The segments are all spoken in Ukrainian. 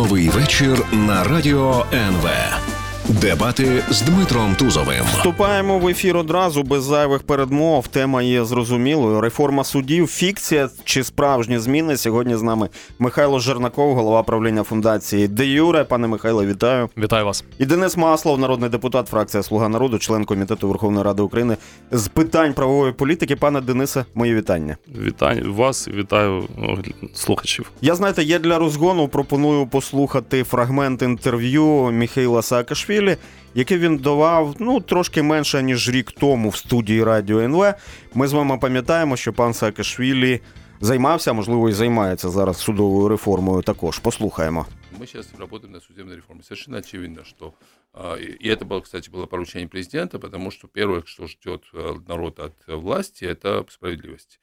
Новий вечір на радіо НВ. Дебати з Дмитром Тузовим. Вступаємо в ефір одразу без зайвих передмов. Тема є зрозумілою. Реформа судів, фікція чи справжні зміни. Сьогодні з нами Михайло Жернаков, голова правління фундації Де Юре. Пане Михайло, вітаю. Вітаю вас. І Денис Маслов, народний депутат, фракція Слуга народу, член комітету Верховної Ради України з питань правової політики. Пане Денисе, мої вітання. Вітаю вас, вітаю слухачів. Я знаєте, я для розгону пропоную послухати фрагмент інтерв'ю Міхайла Саакашвілі, яке він давав ну трошки менше ніж рік тому в студії Радіо НВ. Ми з вами пам'ятаємо, що пан Саакашвілі займався, можливо, і займається зараз судовою реформою. Також послухаємо. Мы сейчас работаем над судебной реформой. Совершенно очевидно, что а, и и это было, кстати, было поручение президента, потому что первое, что ждет э, народ от э, власти, это справедливость.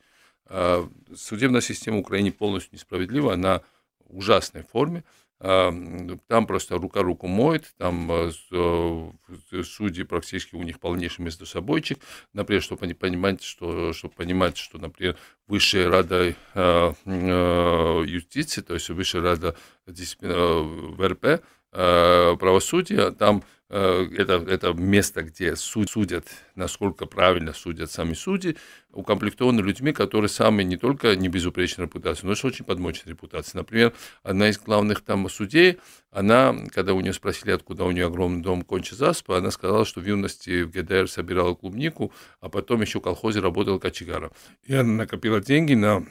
А, Судебная система в Украине полностью несправедлива, она в ужасной форме. Там просто рука руку моет, там э, э, судьи практически у них полнейший между собойчик. Например, чтобы они понимать, что, чтобы понимать, что, например, Высшая Рада э, юстиции, то есть Высшая Рада ВРП, правосудия, там э, это, это место, где суд- судят, насколько правильно судят сами судьи, укомплектованы людьми, которые сами не только не безупречной репутации, но и с очень подмоченной репутацией. Например, одна из главных там судей, она, когда у нее спросили, откуда у нее огромный дом кончи заспа, она сказала, что в юности в ГДР собирала клубнику, а потом еще в колхозе работала кочегаром. И она накопила деньги на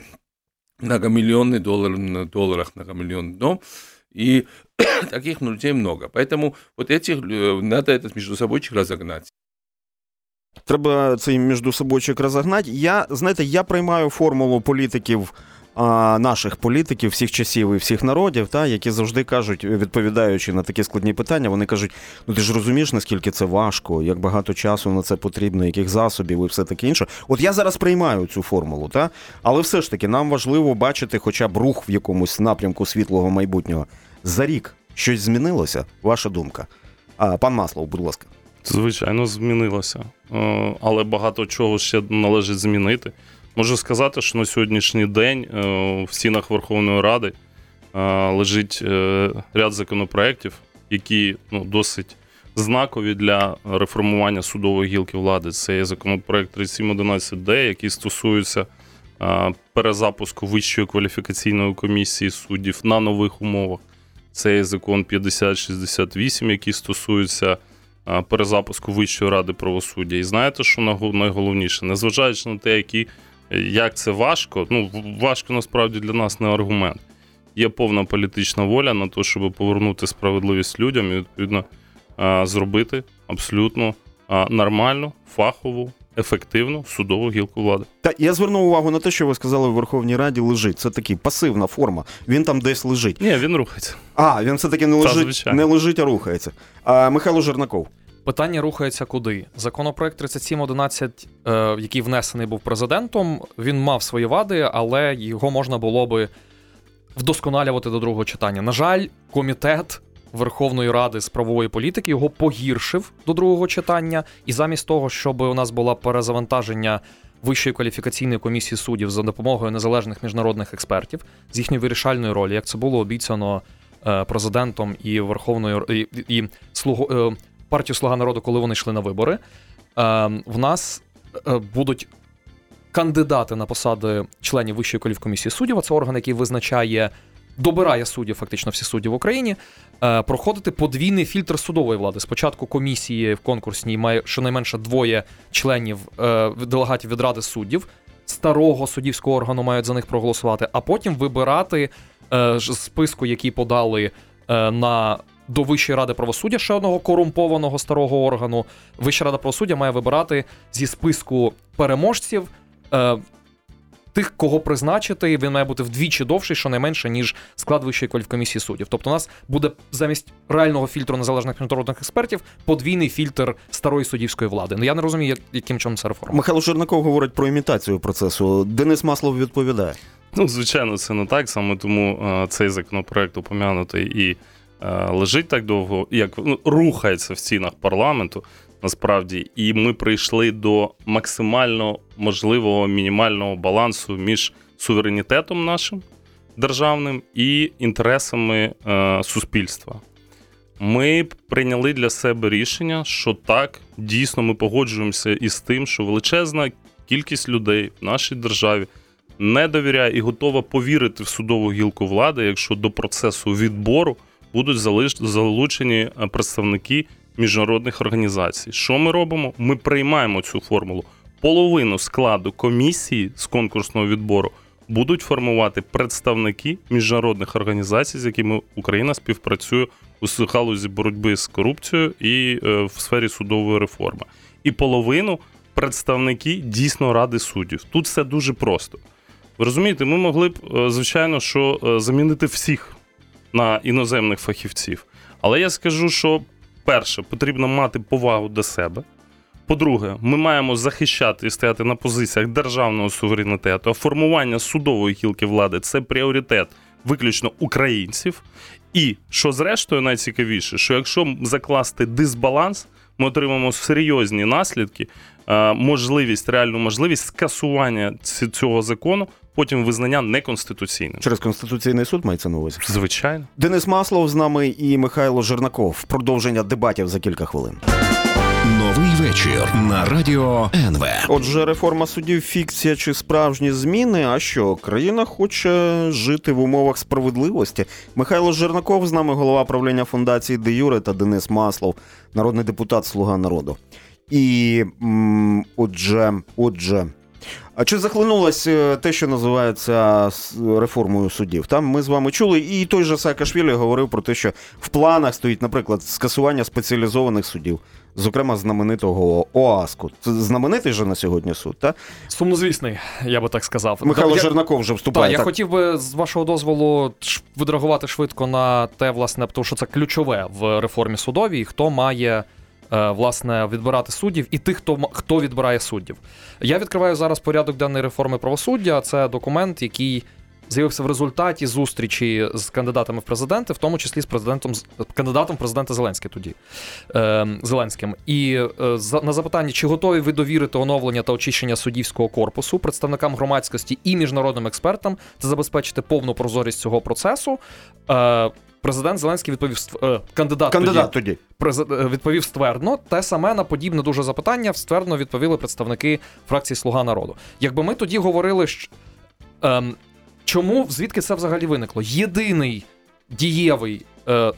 многомиллионный доллар, на долларах многомиллионный дом, и таких людей много. Поэтому вот этих э, надо этот между собой разогнать. Треба цей міждособойчик розогнати. Я знаєте, я приймаю формулу політиків. а, Наших політиків всіх часів і всіх народів, та які завжди кажуть, відповідаючи на такі складні питання, вони кажуть: ну ти ж розумієш, наскільки це важко, як багато часу на це потрібно, яких засобів і все таке інше. От я зараз приймаю цю формулу, та але все ж таки нам важливо бачити хоча б рух в якомусь напрямку світлого майбутнього. За рік щось змінилося? Ваша думка? А, пан Маслов, будь ласка. Звичайно, змінилося. Е, Але багато чого ще належить змінити. Можу сказати, що на сьогоднішній день е, в стінах Верховної Ради е, лежить ряд законопроєктів, які ну, досить знакові для реформування судової гілки влади. Це є законопроект 3711Д, який стосується перезапуску Вищої кваліфікаційної комісії суддів на нових умовах. Це є закон 5068, який стосується перезапуску Вищої ради правосуддя. І знаєте, що найголовніше, незважаючи на те, які, як це важко, ну важко насправді для нас не аргумент. Є повна політична воля на те, щоб повернути справедливість людям і відповідно зробити абсолютно нормальну, фахову, ефективну судову гілку влади. Та я звернув увагу на те, що ви сказали в Верховній Раді лежить. Це такий пасивна форма. Він там десь лежить. Ні, він рухається. А, він все-таки не лежить, не лежить, а рухається. А, Михайло Жернаков. Питання рухається куди? Законопроект 3711, е, який внесений був президентом, він мав свої вади, але його можна було би вдосконалювати до другого читання. На жаль, комітет Верховної Ради з правової політики його погіршив до другого читання, і замість того, щоб у нас було перезавантаження Вищої кваліфікаційної комісії суддів за допомогою незалежних міжнародних експертів з їхньої вирішальної ролі, як це було обіцяно е, президентом і Верховною і, і, слугу, е, партію Слуга народу, коли вони йшли на вибори. Е, в нас е, будуть кандидати на посади членів Вищої кваліфкомісії суддів, а це орган, який визначає, добирає суддів, фактично всі судді в Україні, е, проходити подвійний фільтр судової влади. Спочатку комісії в конкурсній має щонайменше двоє членів е, делегатів від ради суддів. Старого суддівського органу мають за них проголосувати, а потім вибирати е, з списку, який подали е, на до Вищої ради правосуддя ще одного корумпованого старого органу. Вища рада правосуддя має вибирати зі списку переможців. Е, Тих, кого призначити, він має бути вдвічі довший, щонайменше, ніж склад Вищої кваліфкомісії суддів. Тобто, у нас буде замість реального фільтру незалежних міжнародних експертів подвійний фільтр старої суддівської влади. Ну я не розумію, як- яким чином це реформа. Михайло Жернаков говорить про імітацію процесу. Денис Маслов відповідає. Ну, звичайно, це не так. Саме тому е, цей законопроект упомянутий і е, лежить так довго, як ну, рухається в стінах парламенту. Насправді, і ми прийшли до максимально можливого мінімального балансу між суверенітетом нашим державним і інтересами е, суспільства. Ми прийняли для себе рішення, що так, дійсно, ми погоджуємося із тим, що величезна кількість людей в нашій державі не довіряє і готова повірити в судову гілку влади, якщо до процесу відбору будуть залучені е, представники міжнародних організацій. Що ми робимо? Ми приймаємо цю формулу. Половину складу комісії з конкурсного відбору будуть формувати представники міжнародних організацій, з якими Україна співпрацює у галузі боротьби з корупцією і е, в сфері судової реформи. І половину представники дійсно ради суддів. Тут все дуже просто. Ви розумієте, ми могли б, е, звичайно, що е, замінити всіх на іноземних фахівців. Але я скажу, що перше, потрібно мати повагу до себе. По-друге, ми маємо захищати і стояти на позиціях державного суверенітету. А формування судової гілки влади це пріоритет виключно українців. І що зрештою найцікавіше, що якщо закласти дисбаланс, ми отримаємо серйозні наслідки, можливість, реальну можливість скасування цього закону, потім визнання неконституційним. Через Конституційний суд мається на увазі. Звичайно. Денис Маслов з нами і Михайло Жернаков. Продовження дебатів за кілька хвилин. Новий вечір на радіо НВ. Отже, реформа судів фікція чи справжні зміни. А що країна хоче жити в умовах справедливості? Михайло Жернаков з нами, голова правління фундації Де Юре та Денис Маслов, народний депутат Слуга народу. І отже, отже. А чи захлинулось е, те, що називається реформою суддів? Там ми з вами чули, і той же Саакашвілі говорив про те, що в планах стоїть, наприклад, скасування спеціалізованих судів, зокрема знаменитого ОАСКу. Це знаменитий же на сьогодні суд, так? Сумнозвісний, я би так сказав. Михайло я, Жернаков вже Так, вступає. я так. хотів би з вашого дозволу відреагувати швидко на те, власне, тому що це ключове в реформі судовій, хто має. Е, Власне, відбирати суддів і тих, хто хто відбирає суддів. Я відкриваю зараз порядок денної реформи правосуддя. Це документ, який з'явився в результаті зустрічі з кандидатами в президенти, в тому числі з президентом з кандидатом в президента Зеленський тоді е, Зеленським. І е, на запитання, чи готові ви довірити оновлення та очищення суддівського корпусу представникам громадськості і міжнародним експертам та забезпечити повну прозорість цього процесу. Е, Президент Зеленський відповів е, кандидат, Кандидат тоді, тоді. През- е, відповів ствердно. Те саме на подібне дуже запитання ствердно відповіли представники фракції Слуга народу. Якби ми тоді говорили, що, ем, чому звідки це взагалі виникло? Єдиний дієвий е,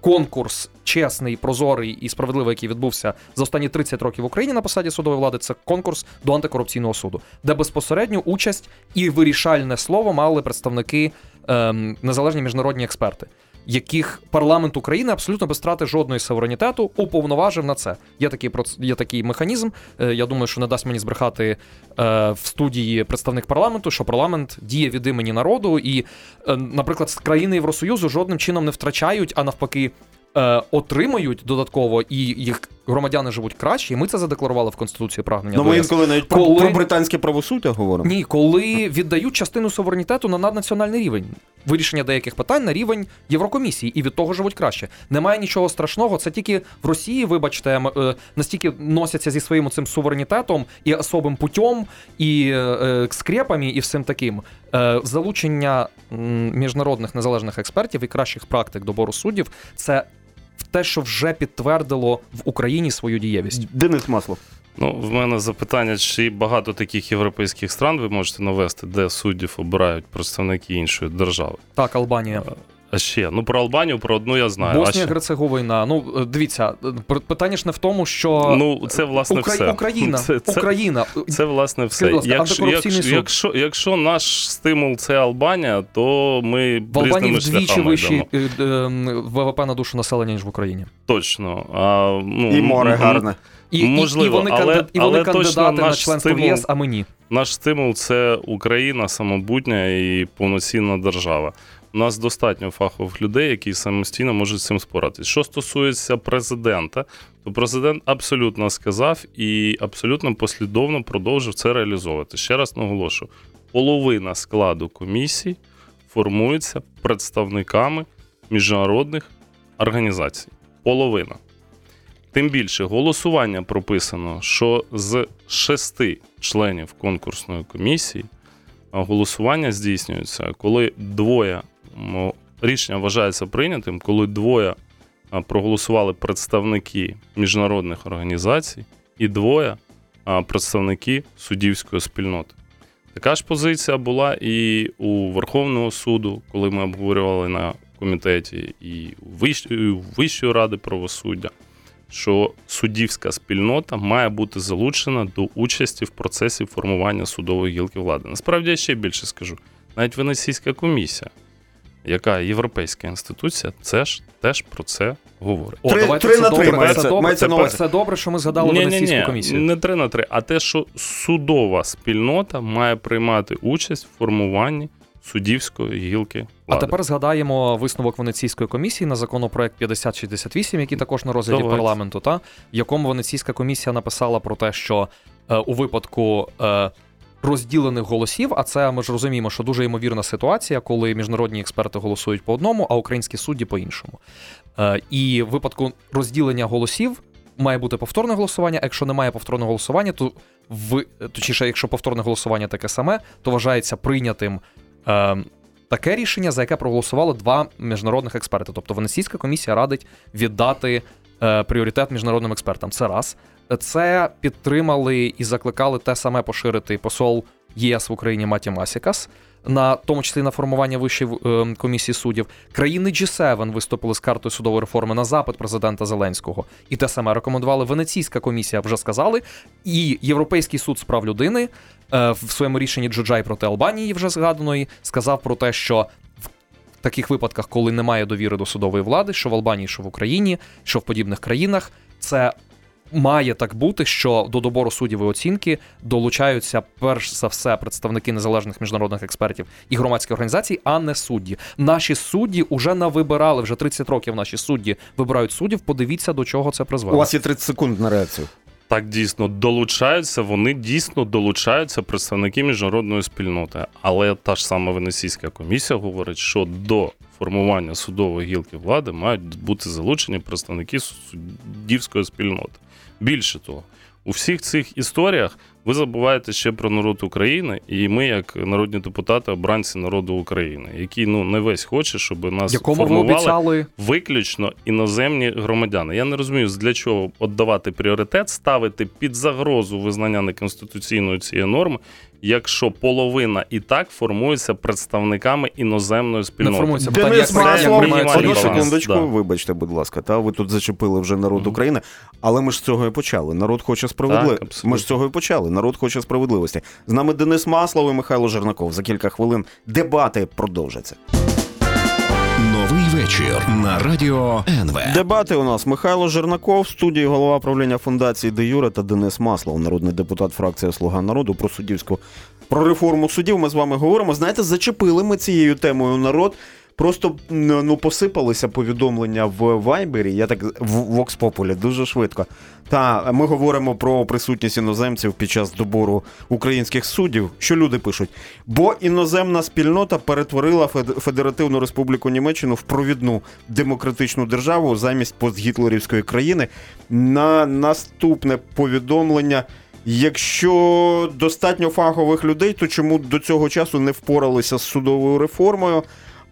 конкурс, чесний, прозорий і справедливий, який відбувся за останні 30 років в Україні на посаді судової влади, це конкурс до антикорупційного суду, де безпосередню участь і вирішальне слово мали представники ем, незалежні міжнародні експерти. Яких парламент України абсолютно без втрати жодної суверенітету уповноважив на це. Є такий є такий механізм. Е, Я думаю, що не дасть мені збрехати е, в студії представник парламенту, що парламент діє від імені народу, і, е, наприклад, країни Євросоюзу жодним чином не втрачають, а навпаки. Е, Отримають додатково і їх громадяни живуть краще, і ми це задекларували в конституції прагнення. Ну, до ми інколи навіть про, Коли- про британське правосуддя говоримо. Ні, коли віддають частину суверенітету на наднаціональний рівень, вирішення деяких питань на рівень Єврокомісії, і від того живуть краще. Немає нічого страшного. Це тільки в Росії, вибачте, е, настільки носяться зі своїм цим суверенітетом і особим путем, і е, е, скрепами, і всім таким. Е, Залучення міжнародних незалежних експертів і кращих практик добору суддів це те, що вже підтвердило в Україні свою дієвість. Денис Маслов. Ну, в мене запитання, чи багато таких європейських стран ви можете навести, де суддів обирають представники іншої держави. Так, Албанія. А ще, ну про Албанію, про одну я знаю. Боснія. Герцеговина. Ну е, дивіться, е, питання ж не в тому, що Ну, це власне Укра- все. Україна, Це, це, Україна. це власне все. Ласка, Якщо, якщо, якщо, якщо наш стимул це Албанія, то ми в Албанії вдвічі йдемо. е, ВВП на душу населення, ніж в Україні. Точно. А, ну, І море гарне. І, і- і, вони, але- і вони але точно кандидати на членство в ЄС, а ми ні. Наш стимул це Україна, самобутня і повноцінна держава. У нас достатньо фахових людей, які самостійно можуть з цим споратись. Що стосується президента, то президент абсолютно сказав і абсолютно послідовно продовжив це реалізовувати. Ще раз наголошую: половина складу комісій формується представниками міжнародних організацій. Половина. Тим більше голосування прописано, що з шести членів конкурсної комісії голосування здійснюється, коли двоє рішення вважається прийнятим, коли двоє проголосували представники міжнародних організацій і двоє представники суддівської спільноти. Така ж позиція була і у Верховного суду, коли ми обговорювали на комітеті, і Вищої ради правосуддя, що суддівська спільнота має бути залучена до участі в процесі формування судової гілки влади. Насправді я ще більше скажу. Навіть Венеційська комісія, яка європейська інституція, це ж теж про це говорить. О, Три- давайте три це на три добре, мається- це добре, це, на це добре, що ми згадали Венеційську комісію. Не 3 на 3, а те, що судова спільнота має приймати участь в формуванні суддівської гілки. А тепер згадаємо висновок Венеційської комісії на законопроект 5068, який також на розгляді Давайте. парламенту, та в якому Венеційська комісія написала про те, що е, у випадку е, розділених голосів, а це ми ж розуміємо, що дуже ймовірна ситуація, коли міжнародні експерти голосують по одному, а українські судді по іншому. Е, і в випадку розділення голосів. Має бути повторне голосування. Якщо немає повторного голосування, то в точніше, якщо повторне голосування таке саме, то вважається прийнятим е, таке рішення, за яке проголосували два міжнародних експерти. Тобто Венеційська комісія радить віддати пріоритет міжнародним експертам. Це раз. Це підтримали і закликали те саме поширити посол ЄС в Україні Маті Масікас. На тому числі на формування вищої е, комісії суддів країни G7 виступили з картою судової реформи на запит президента Зеленського, і те саме рекомендували Венеційська комісія. Вже сказали, і Європейський суд з прав людини е, в своєму рішенні Джуджай проти Албанії, вже згаданої, сказав про те, що таких випадках, коли немає довіри до судової влади, що в Албанії, що в Україні, що в подібних країнах, це має так бути, що до добору суддів оцінки долучаються перш за все представники незалежних міжнародних експертів і громадських організацій, а не судді. Наші судді вже навибирали вже 30 років. Наші судді вибирають суддів. Подивіться, до чого це У призвело. вас є 30 секунд на реакцію. Так дійсно долучаються, вони дійсно долучаються представники міжнародної спільноти. Але та ж сама Венеційська комісія говорить, що до формування судової гілки влади мають бути залучені представники суддівської спільноти. Більше того, у всіх цих історіях ви забуваєте ще про народ України, і ми, як народні депутати, обранці народу України, які ну не весь хоче, щоб нас Якому ви формували обіцяли виключно іноземні громадяни. Я не розумію, для чого віддавати пріоритет, ставити під загрозу визнання неконституційної цієї норми, якщо половина і так формується представниками іноземної не спільноти. формується Денис як Маслов, одну секундочку, да. вибачте, будь ласка, та ви тут зачепили вже народ Мгм. України, але ми ж з цього і почали. Народ хоче справедливості. Ми ж з цього і почали. Народ хоче справедливості. З нами Денис Маслов і Михайло Жернаков. За кілька хвилин дебати продовжаться. Новий вечір на радіо НВ. Дебати у нас Михайло Жернаков, в студії голова правління фундації Де Юре та Денис Маслов, народний депутат фракція Слуга народу про суддівську про реформу судів. Ми з вами говоримо. Знаєте, зачепили ми цією темою народ. Просто ну посипалися повідомлення в Вайбері. Я так в Вокс Популі дуже швидко. Та ми говоримо про присутність іноземців під час добору українських суддів. Що люди пишуть? Бо іноземна спільнота перетворила Фед- Федеративну Республіку Німеччину в провідну демократичну державу замість постгітлерівської країни. На наступне повідомлення. Якщо достатньо фахових людей, то чому до цього часу не впоралися з судовою реформою?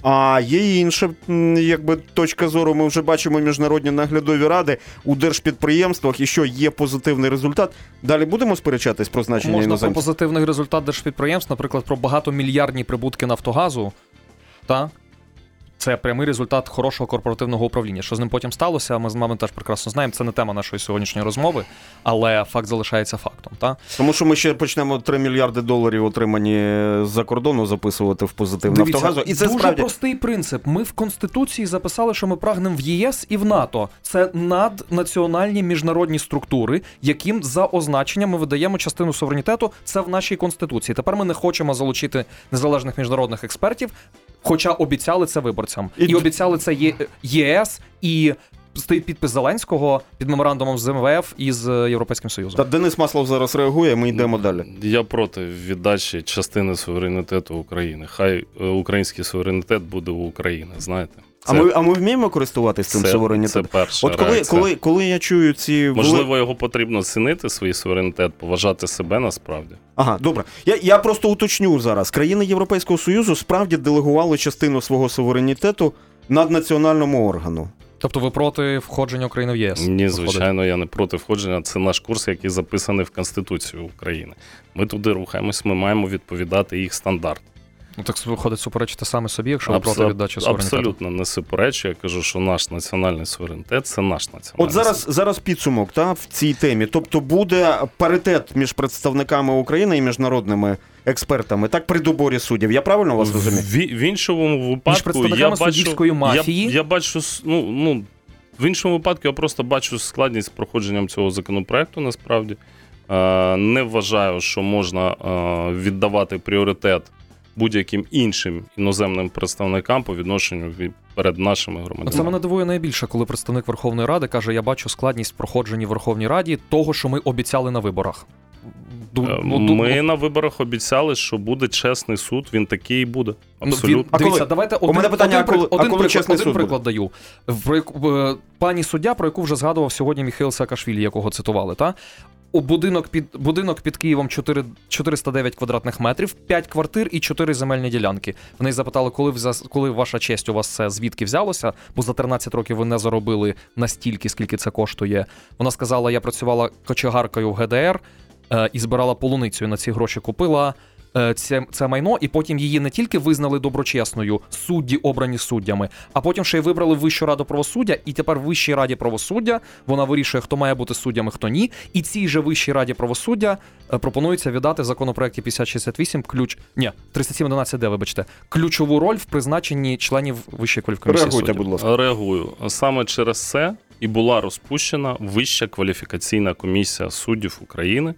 А є інша якби точка зору. Ми вже бачимо міжнародні наглядові ради у держпідприємствах, і що є позитивний результат. Далі будемо сперечатись про значення Можна про позитивний результат держпідприємств, наприклад, про багатомільярдні прибутки Нафтогазу. Та це прямий результат хорошого корпоративного управління. Що з ним потім сталося, ми з вами теж прекрасно знаємо. Це не тема нашої сьогоднішньої розмови, але факт залишається фактом. Та? Тому що ми ще почнемо 3 мільярди доларів, отримані з-за кордону, записувати в позитив Дивіться, Нафтогазу. І це дуже справді простий принцип. Ми в Конституції записали, що ми прагнемо в ЄС і в НАТО. Це наднаціональні міжнародні структури, яким за означенням ми видаємо частину суверенітету. Це в нашій конституції. Тепер ми не хочемо залучити незалежних міжнародних експертів, хоча обіцяли це виборцям. І І, обіцяли це Є- ЄС і. Стоїть підпис Зеленського під меморандумом з МВФ і з Європейським Союзом. та Денис Маслов зараз реагує. Ми йдемо далі. Я проти віддачі частини суверенітету України. Хай е, український суверенітет буде у України, знаєте. А ми, а ми вміємо користуватися цим це, це суверенітетом? перша От коли, реакція. коли, коли я чую ці Можливо, його потрібно цінити, свій суверенітет, поважати себе насправді. Ага, добре. Я, я просто уточню зараз. Країни Європейського Союзу справді делегували частину свого суверенітету наднаціональному органу. Тобто ви проти входження України в ЄС? Ні, звичайно, я не проти входження. Це наш курс, який записаний в Конституцію України. Ми туди рухаємось, ми маємо відповідати їх стандартам. Ну так виходить суперечити саме собі, якщо ви проти віддачі суверенітету. Абсолютно не суперечу. Я кажу, що наш національний суверенітет це наш національний. От зараз, зараз підсумок та, в цій темі. Тобто буде паритет між представниками України і міжнародними експертами, так при доборі суддів. Я правильно вас розумію? В, в іншому випадку представниками я бачу, суддівської мафії? Я, я бачу ну, ну, в іншому випадку я просто бачу складність з проходженням цього законопроекту. Насправді е, не вважаю, що можна е, віддавати пріоритет будь-яким іншим іноземним представникам по відношенню від перед нашими громадянами. Це мене дивує найбільше, коли представник Верховної Ради каже: Я бачу складність в проходженні в Верховній Раді того, що ми обіцяли на виборах. Ду- Е, ну, ду- Ми на виборах обіцяли, що буде чесний суд. Він такий і буде. Ну, Абсолютно. Він, А дивіться, коли- давайте У один, мене питання, один, а коли- а один, коли приклад, чесний один суд буде? приклад даю. В, в, пані суддя, про яку вже згадував сьогодні Міхайл Саакашвілі, якого цитували, та? У будинок під будинок під Києвом 4, 409 квадратних метрів, 5 квартир і 4 земельні ділянки. В неї запитали, коли взя- коли ваша честь у вас це звідки взялося, бо за 13 років ви не заробили настільки, скільки це коштує. Вона сказала: я працювала кочегаркою в ГДР е, і збирала полуницю. і На ці гроші купила це, це майно, і потім її не тільки визнали доброчесною, судді обрані суддями, а потім ще й вибрали Вищу раду правосуддя, і тепер в Вищій раді правосуддя вона вирішує, хто має бути суддями, хто ні. І цій же Вищій раді правосуддя е, пропонується віддати в законопроекті 5068 ключ. Ні, 3711D, вибачте, ключову роль в призначенні членів Вищої кваліфкомісії Реагуйте, суддів. будь ласка. Реагую. Саме через це і була розпущена Вища кваліфікаційна комісія суддів України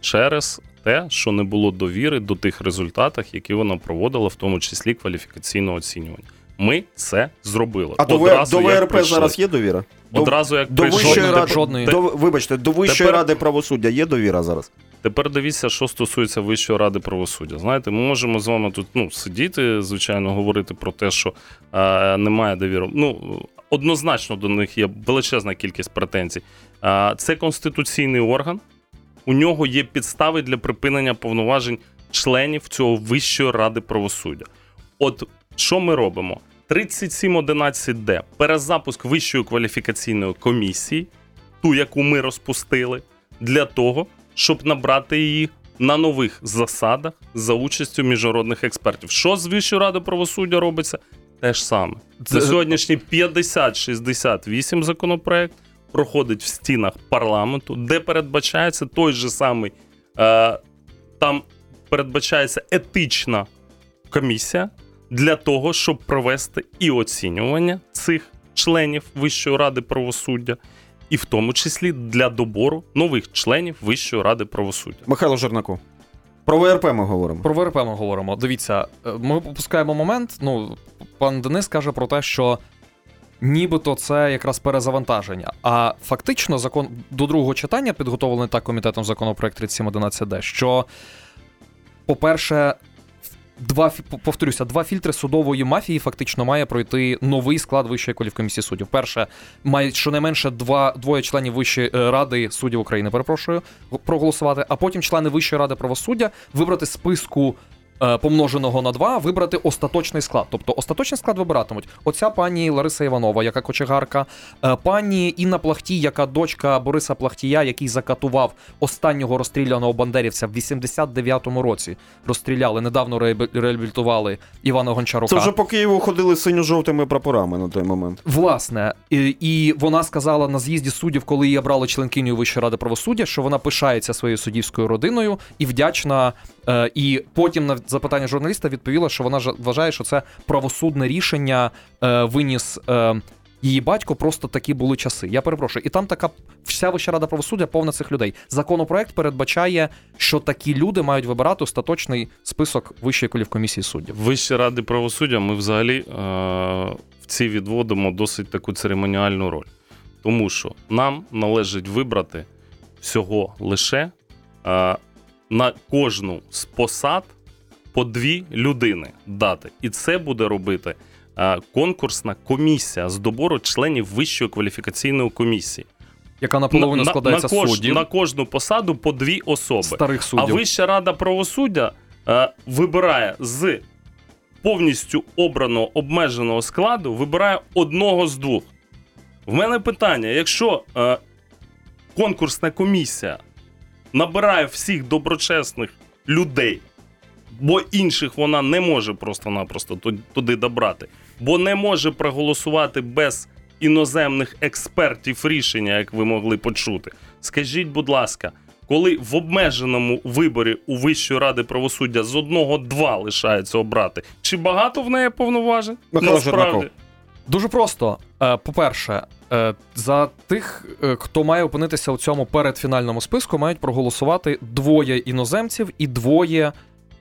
через те, що не було довіри до тих результатів, які вона проводила, в тому числі кваліфікаційного оцінювання. Ми це зробили. А Одразу, до ВРП прийшли. зараз є довіра? Одразу як до прийшли. Вищої Жодної- ради, жодної. до, вибачте, до Вищої Тепер- ради правосуддя є довіра зараз? Тепер дивіться, що стосується Вищої ради правосуддя. Знаєте, ми можемо з вами тут ну, сидіти, звичайно, говорити про те, що е, немає довіри. Ну, однозначно до них є величезна кількість претензій. Е, це конституційний орган, у нього є підстави для припинення повноважень членів цього Вищої ради правосуддя. От що ми робимо? 3711D перезапуск Вищої кваліфікаційної комісії, ту, яку ми розпустили, для того, щоб набрати її на нових засадах за участю міжнародних експертів. Що з Вищою радою правосуддя робиться? Те ж саме. Це- сьогоднішній 5068 законопроект проходить в стінах парламенту, де передбачається той же самий. Е, там передбачається етична комісія для того, щоб провести і оцінювання цих членів Вищої ради правосуддя, і в тому числі для добору нових членів Вищої ради правосуддя. Михайло Жернаку. Про ВРП ми говоримо. Про ВРП ми говоримо. Дивіться, е, ми попускаємо момент. Ну, пан Денис каже про те, що нібито це якраз перезавантаження. А фактично, закон до другого читання, підготовлений так комітетом законопроект 3711D, що, по-перше, Два повторюся, два фільтри судової мафії фактично має пройти новий склад Вищої кваліфкомісії суддів. Перше, має щонайменше два двоє членів Вищої е, ради суддів України, перепрошую, проголосувати, а потім члени Вищої ради правосуддя вибрати списку помноженого на два, вибрати остаточний склад. Тобто остаточний склад вибиратимуть оця пані Лариса Іванова, яка кочегарка, е, пані Інна Плахтій, яка дочка Бориса Плахтія, який закатував останнього розстріляного бандерівця в 89-му році. Розстріляли недавно реабі- реабілітували Івана Гончарука. Це вже по Києву ходили синьо-жовтими прапорами на той момент. Власне, і, і вона сказала на з'їзді суддів, коли її обрали членкиню Вищої ради правосуддя, що вона пишається своєю суддівською родиною і вдячна. Е, і потім на запитання журналіста відповіла, що вона вважає, що це правосудне рішення е, виніс. Е, Її батько просто такі були часи. Я перепрошую, і там така вся Вища рада правосуддя повна цих людей. Законопроект передбачає, що такі люди мають вибирати остаточний список Вищої кваліфкомісії суддів. Вищі ради правосуддя ми взагалі е, в ці відводимо досить таку церемоніальну роль. Тому що нам належить вибрати всього лише е, на кожну з посад по дві людини дати. І це буде робити е, конкурсна комісія з добору членів Вищої кваліфікаційної комісії. Яка наполовину на, складається на, з кож- суддів, на кожну посаду по дві особи. старих А. Вища рада правосуддя е, вибирає з повністю обраного обмеженого складу, вибирає одного з двох. В мене питання: якщо е, конкурсна комісія набирає всіх доброчесних людей, бо інших вона не може просто-напросто ту- туди добрати, бо не може проголосувати без іноземних експертів рішення, як ви могли почути. Скажіть, будь ласка, коли в обмеженому виборі у Вищої ради правосуддя з одного два лишається обрати, чи багато в неї повноважень? Михайло Жернаков. Дуже просто. Е, По-перше, е, за тих, е, хто має опинитися у цьому передфінальному списку, мають проголосувати двоє іноземців і двоє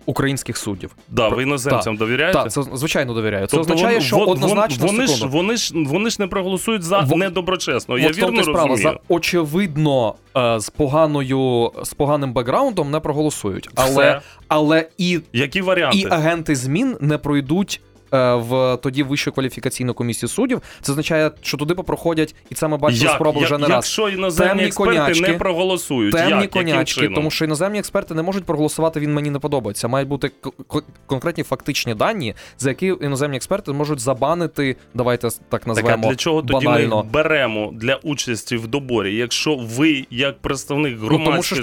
українських суддів. Да, ви іноземцям довіряєте? Так, це звичайно довіряю. Це Тобто означає, вон- що вон- однозначно вони ж, вони ж вони ж не проголосують за Во- недоброчесно. Я вірно справа. розумію. За очевидно з поганою з поганим бекграундом не проголосують. Але, Все. але і, Які варіанти? і агенти змін не пройдуть. Е, В тоді вищу кваліфікаційну комісію суддів це означає, що туди попроходять, і це ми бачили Як? спробу вже не раз. Якщо іноземні Темні експерти конячки, не проголосують, Темні як? Конячки, тому що іноземні експерти не можуть проголосувати. Він мені не подобається. Мають бути к- конкретні фактичні дані, за які іноземні експерти можуть забанити. Давайте так Так, а для чого тоді ми беремо для участі в доборі? Якщо ви, як представник Ну, тому що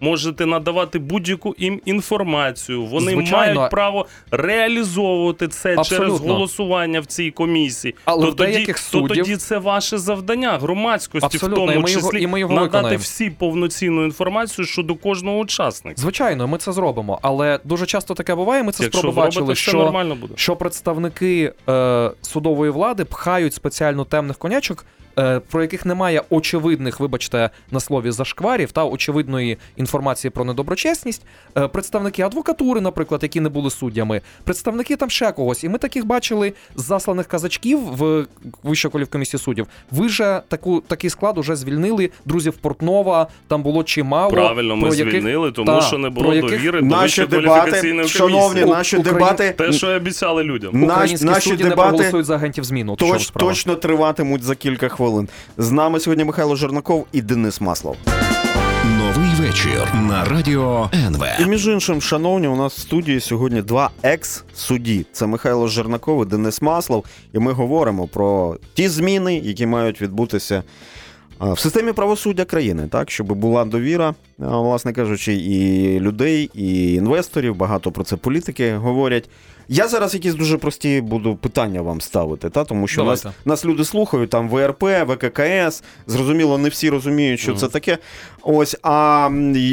можете надавати будь-яку їм інформацію, вони Звичайно. мають право реалізовувати це через голосування в цій комісії. Але то в тоді, деяких то тоді це ваше завдання громадськості, Абсолютно, в і тому ми його- числі і ми його надати виконаємо. всі повноцінну інформацію щодо кожного учасника. Звичайно, ми це зробимо, але дуже часто таке буває. Ми це Якщо спроби бачили, робите, що, нормально буде. що представники е, судової влади пхають спеціально темних конячок. Е, Про яких немає очевидних, вибачте, на слові зашкварів та очевидної інформації про недоброчесність. Е, Представники адвокатури, наприклад, які не були суддями, представники там ще когось. І ми таких бачили засланих казачків в Вищу кваліфкомісії суддів. Ви же таку такий склад уже звільнили друзів Портнова. Там було чимало Правильно, ми про яких- звільнили, тому та, що не було яких довіри до Наші Вищої дебати, кваліфікаційної шановні, наші Україн- дебати Те, що обіцяли людям. Наш- Українські наші судді не дебати проголосують за агентів зміну. Точ, точно триватимуть за кілька хвилин. З нами сьогодні Михайло Жернаков і Денис Маслов. Новий вечір на радіо НВ. І між іншим, шановні, у нас в студії сьогодні два екс-судді. Це Михайло Жернаков і Денис Маслов. І ми говоримо про ті зміни, які мають відбутися в системі правосуддя країни, так, щоб була довіра, власне кажучи, і людей, і інвесторів. Багато про це політики говорять. Я зараз якісь дуже прості буду питання вам ставити, та? тому що нас, Давайте. нас люди слухають там ВРП, ВККС. Зрозуміло, не всі розуміють, що Мгм. це таке. Ось, а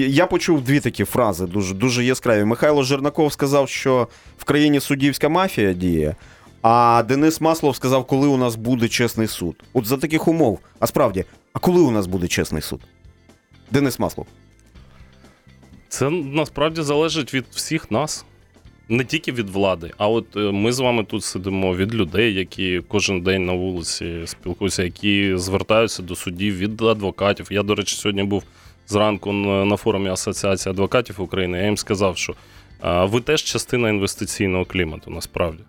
я почув дві такі фрази, дуже, дуже яскраві. Михайло Жернаков сказав, що в країні суддівська мафія діє. А Денис Маслов сказав, коли у нас буде чесний суд. От за таких умов. А справді, а коли у нас буде чесний суд? Денис Маслов. Це насправді залежить від всіх нас. Не тільки від влади, а от е, ми з вами тут сидимо від людей, які кожен день на вулиці спілкуються, які звертаються до судів від адвокатів. Я, до речі, сьогодні був зранку на форумі Асоціації адвокатів України. Я їм сказав, що ви теж частина інвестиційного клімату, насправді.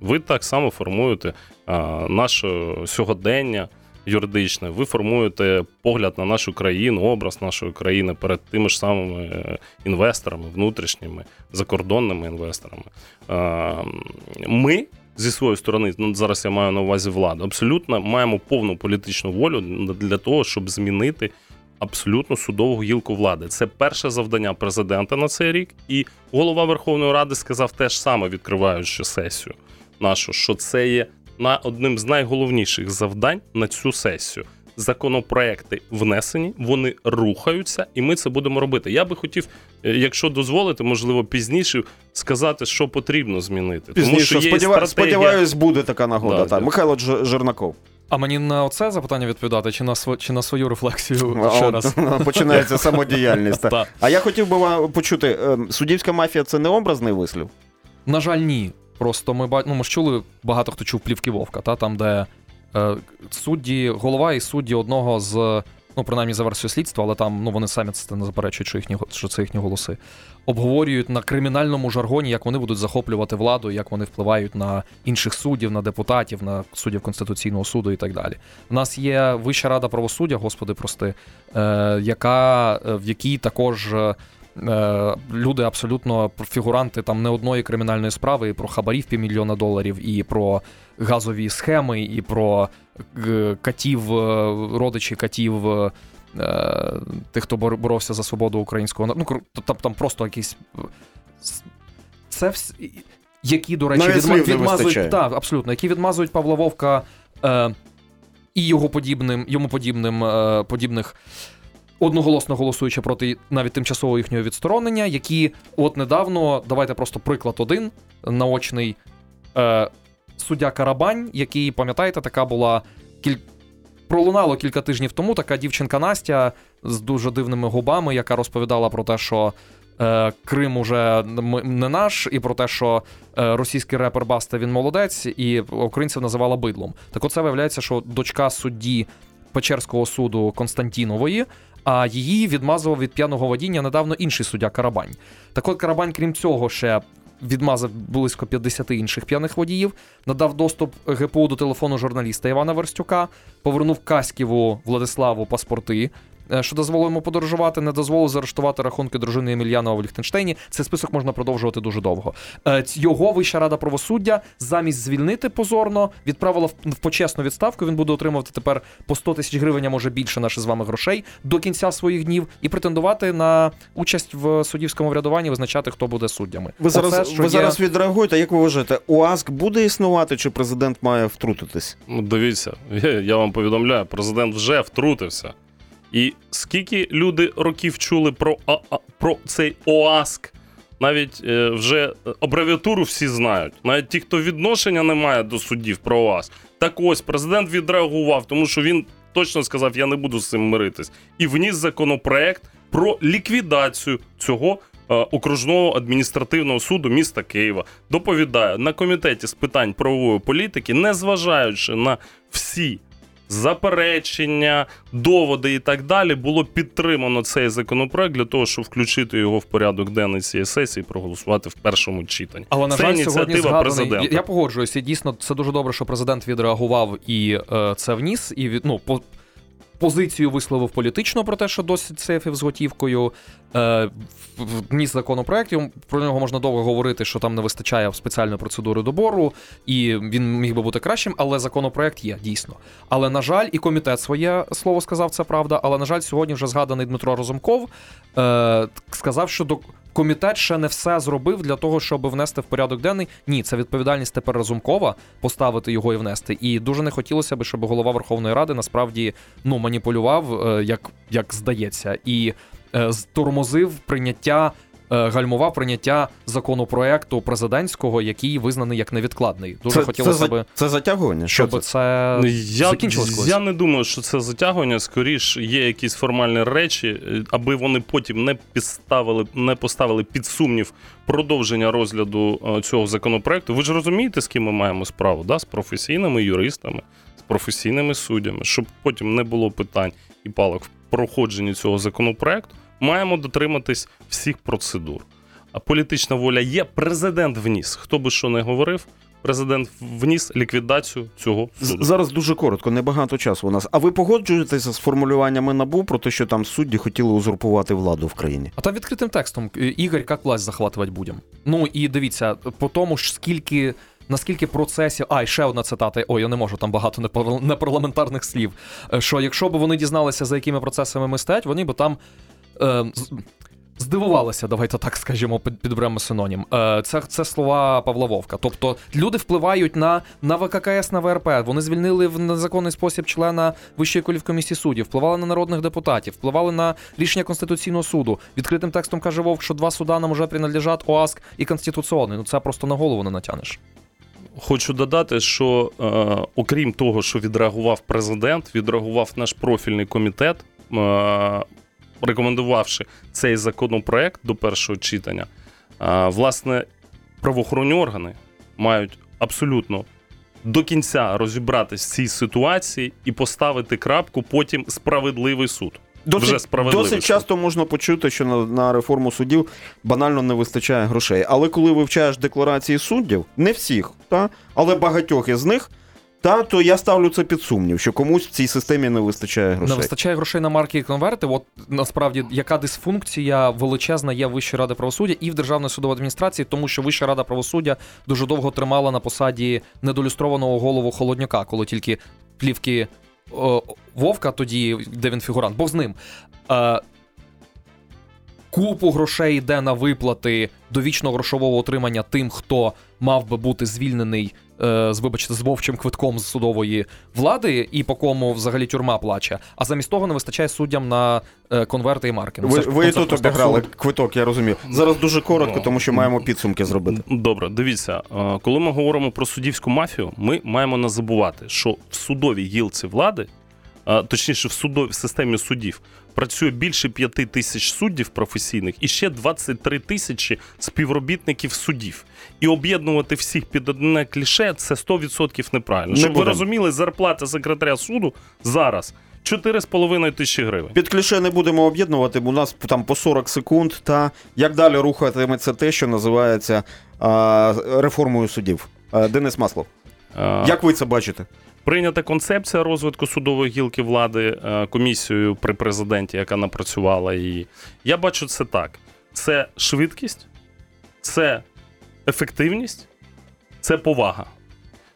Ви так само формуєте наше сьогодення юридичне, ви формуєте погляд на нашу країну, образ нашої країни перед тими ж самими е, інвесторами, внутрішніми, закордонними інвесторами. Ми. Зі своєї сторони, ну зараз я маю на увазі владу, абсолютно маємо повну політичну волю для того, щоб змінити абсолютно судову гілку влади. Це перше завдання президента на цей рік, і голова Верховної Ради сказав те ж саме, відкриваючи сесію нашу, що це є на одним з найголовніших завдань на цю сесію. Законопроекти внесені, вони рухаються, і ми це будемо робити. Я би хотів, е, якщо дозволити, можливо, пізніше сказати, що потрібно змінити. Пізніше, Тому що є сподіва... стратегія. сподіваюсь, буде така нагода. Да, так. да. Михайло Жернаков. А мені на оце запитання відповідати, чи на сво... чи на свою рефлексію А ще от раз. Починається самодіяльність. А я хотів би вам почути, е, суддівська мафія це не образний вислів? На жаль, ні. Просто ми ну, ми ж чули, багато хто чув плівки Вовка, та там, де е, судді, голова і судді одного з ну принаймні за версією слідства, але там ну вони самі це не заперечують, що їхні що це їхні голоси. Обговорюють на кримінальному жаргоні, як вони будуть захоплювати владу, як вони впливають на інших суддів, на депутатів, на суддів Конституційного суду і так далі. У нас є Вища рада правосуддя, господи, прости, е, яка е, в якій також. Е, Люди абсолютно фігуранти там не одної кримінальної справи, і про хабарів півмільйона доларів, і про газові схеми, і про е, катів, е, родичі катів, тих, хто боровся за свободу українського Ну, там, там просто якісь. Це вс... які, до речі, відма... відмазують. Так, абсолютно, які відмазують Павла Вовка е, і його подібним, йому подібним е, подібних. Одноголосно голосуючи проти навіть тимчасового їхнього відсторонення, які от недавно, давайте просто приклад один наочний. Е, суддя Карабань, який, пам'ятаєте, така була кіль... пролунало кілька тижнів тому така дівчинка Настя з дуже дивними губами, яка розповідала про те, що е, Крим уже не наш, і про те, що е, російський репер Баста він молодець, і українців називала бидлом. Так оце виявляється, що дочка судді Печерського суду Константінової. А її відмазував від п'яного водіння недавно інший суддя Карабань. Так от Карабань, крім цього, ще відмазав близько 50 інших п'яних водіїв, надав доступ ГПУ до телефону журналіста Івана Верстюка, повернув Каськіву Владиславу паспорти. Е, Що дозволило йому подорожувати, не дозволив заарештувати рахунки дружини Емельянова в Ліхтенштейні. Цей список можна продовжувати дуже довго. Е, Його Вища рада правосуддя замість звільнити позорно відправила в почесну відставку. Він буде отримувати тепер по 100 тисяч гривень, а може більше наших з вами грошей до кінця своїх днів і претендувати на участь в суддівському врядуванні, визначати, хто буде суддями. Ви зараз, Оце, ви є- зараз відреагуєте, як ви вважаєте, ОАСК буде існувати, чи президент має втрутитись? Ну, дивіться, я вам повідомляю, президент вже втрутився. І скільки люди років чули про, а, а, про цей ОАСК, навіть е, вже абревіатуру всі знають. Навіть ті, хто відношення не має до суддів про ОАСК. Так ось президент відреагував, тому що він точно сказав: я не буду з цим миритись. І вніс законопроект про ліквідацію цього. е, Окружного адміністративного суду міста Києва доповідає на комітеті з питань правової політики, незважаючи на всі заперечення, доводи і так далі, було підтримано цей законопроект для того, щоб включити його в порядок денний цієї сесії, і проголосувати в першому читанні. Але на це жаль, ініціатива згаданий... президента. Я, я погоджуюся. Дійсно, це дуже добре, що президент відреагував і е, це вніс, і від, ну, по, позицію висловив політично про те, що досить сейфів з готівкою. Е, вніс законопроект. Про нього можна довго говорити, що там не вистачає спеціальної процедури добору, і він міг би бути кращим, але законопроект є дійсно. Але на жаль, і комітет своє слово сказав, це правда. Але на жаль, сьогодні вже згаданий Дмитро Розумков е, сказав, що до комітет ще не все зробив для того, щоб внести в порядок денний. Ні, це відповідальність тепер Разумкова поставити його і внести. І дуже не хотілося б, щоб голова Верховної Ради насправді ну маніпулював, е, як, як здається, і е, тормозив прийняття. Е, Гальмував прийняття законопроекту президентського, який визнаний як невідкладний. Дуже це, хотілося це, би, це затягування? Що щоб це? це Ну, Я, закінчилось колись. я не думаю, що це затягування. Скоріш є якісь формальні речі, е, аби вони потім не підставили, не поставили під сумнів продовження розгляду е, цього законопроекту. Ви ж розумієте, з ким ми маємо справу? Да? З професійними юристами, з професійними суддями, щоб потім не було питань і палок в проходженні цього законопроекту. Маємо дотриматись всіх процедур. А політична воля є. Президент вніс. Хто би що не говорив, президент вніс ліквідацію цього суду. Зараз дуже коротко, небагато часу у нас. А ви погоджуєтеся з формулюваннями НАБУ про те, що там судді хотіли узурпувати владу в країні? А там відкритим текстом Ігор, як власть захватувати будемо. Ну і дивіться, по тому ж скільки. Наскільки процесів, а і ще одна цитата. Ой, я не можу там багато непар- непарламентарних слів. Е, Що якщо б вони дізналися, за якими процесами ми стоять, вони б там е, здивувалися, давайте так скажімо, під- підберемо синонім. Е, це, це слова Павла Вовка. Тобто люди впливають на, на ВККС, на ВРП. Вони звільнили в незаконний спосіб члена Вищої колівкомісії суддів, впливали на народних депутатів, впливали на рішення Конституційного суду. Відкритим текстом каже Вовк, що два суда нам уже принадлежать ОАСК і Конституційний. Ну це просто на голову не натянеш. Хочу додати, що е, окрім того, що відреагував президент, відреагував наш профільний комітет, е, рекомендувавши цей законопроект до першого читання. Е, власне, правоохоронні органи мають абсолютно до кінця розібратись в цій ситуації і поставити крапку, потім справедливий суд. Досить, Вже досить часто можна почути, що на, на реформу судів банально не вистачає грошей. Але коли вивчаєш декларації суддів, не всіх, та, але багатьох із них, та, то я ставлю це під сумнів, що комусь в цій системі не вистачає грошей. Не вистачає грошей на марки і конверти. От насправді яка дисфункція величезна є в Вищої ради правосуддя і в Державної судової адміністрації, тому що Вища рада правосуддя дуже довго тримала на посаді недолюстрованого голову холодняка, коли тільки плівки Вовка, тоді де він фігурант, бо з ним. Е, Купу грошей йде на виплати довічного грошового отримання тим, хто мав би бути звільнений з, вибачте, з вовчим квитком з судової влади, і по кому взагалі тюрма плаче. А замість того не вистачає суддям на е, конверти і марки. Ну, Ви, ви і тут обіграли абсурд. квиток, я розумію. Зараз дуже коротко, тому що маємо підсумки зробити. Добре, дивіться, е, коли ми говоримо про суддівську мафію, ми маємо не забувати, що в судовій гілці влади, е, точніше, в судовій системі судів, працює більше п'яти тисяч суддів професійних і ще 23 тисячі співробітників судів. І об'єднувати всіх під одне кліше це 100% неправильно. Не Щоб ви розуміли, зарплата секретаря суду зараз 4,5 тисячі гривень. Під кліше не будемо об'єднувати, бо у нас там по 40 секунд. Та як далі рухатиметься те, що називається а, реформою судів. А, Денис Маслов, Е, як ви це бачите? Прийнята концепція розвитку судової гілки влади е, комісією при президенті, яка напрацювала її. Я бачу це так: це швидкість, це ефективність, це повага.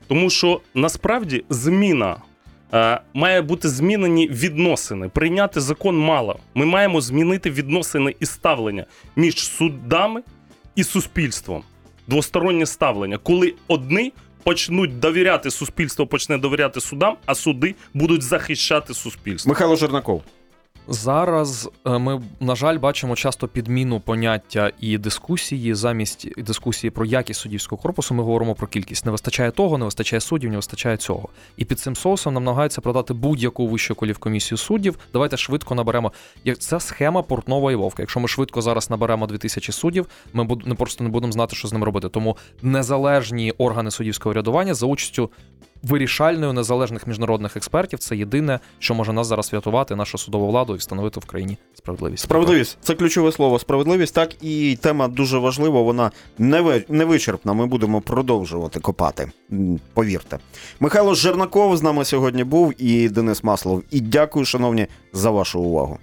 Тому що насправді зміна е, має бути змінені відносини. Прийняти закон мало. Ми маємо змінити відносини і ставлення між судами і суспільством. Двостороннє ставлення, коли одні почнуть довіряти суспільство, почне довіряти судам, а суди будуть захищати суспільство. Михайло Жернаков. Зараз е, ми, на жаль, бачимо часто підміну поняття і дискусії. Замість дискусії про якість суддівського корпусу ми говоримо про кількість. Не вистачає того, не вистачає суддів, не вистачає цього. І під цим соусом нам намагаються продати будь-яку вищу колівкомісію суддів. Давайте швидко наберемо. Як це схема портнової вовка. Якщо ми швидко зараз наберемо 2000 суддів, ми просто не будемо знати, що з ним робити. Тому незалежні органи суддівського рядування за участю вирішальною незалежних міжнародних експертів це єдине, що може нас зараз врятувати, нашу судову владу і встановити в країні справедливість. Справедливість це ключове слово. Справедливість. Так і тема дуже важлива. Вона не ви- не вичерпна. Ми будемо продовжувати копати. Повірте. Михайло Жернаков з нами сьогодні був і Денис Маслов. І дякую, шановні, за вашу увагу.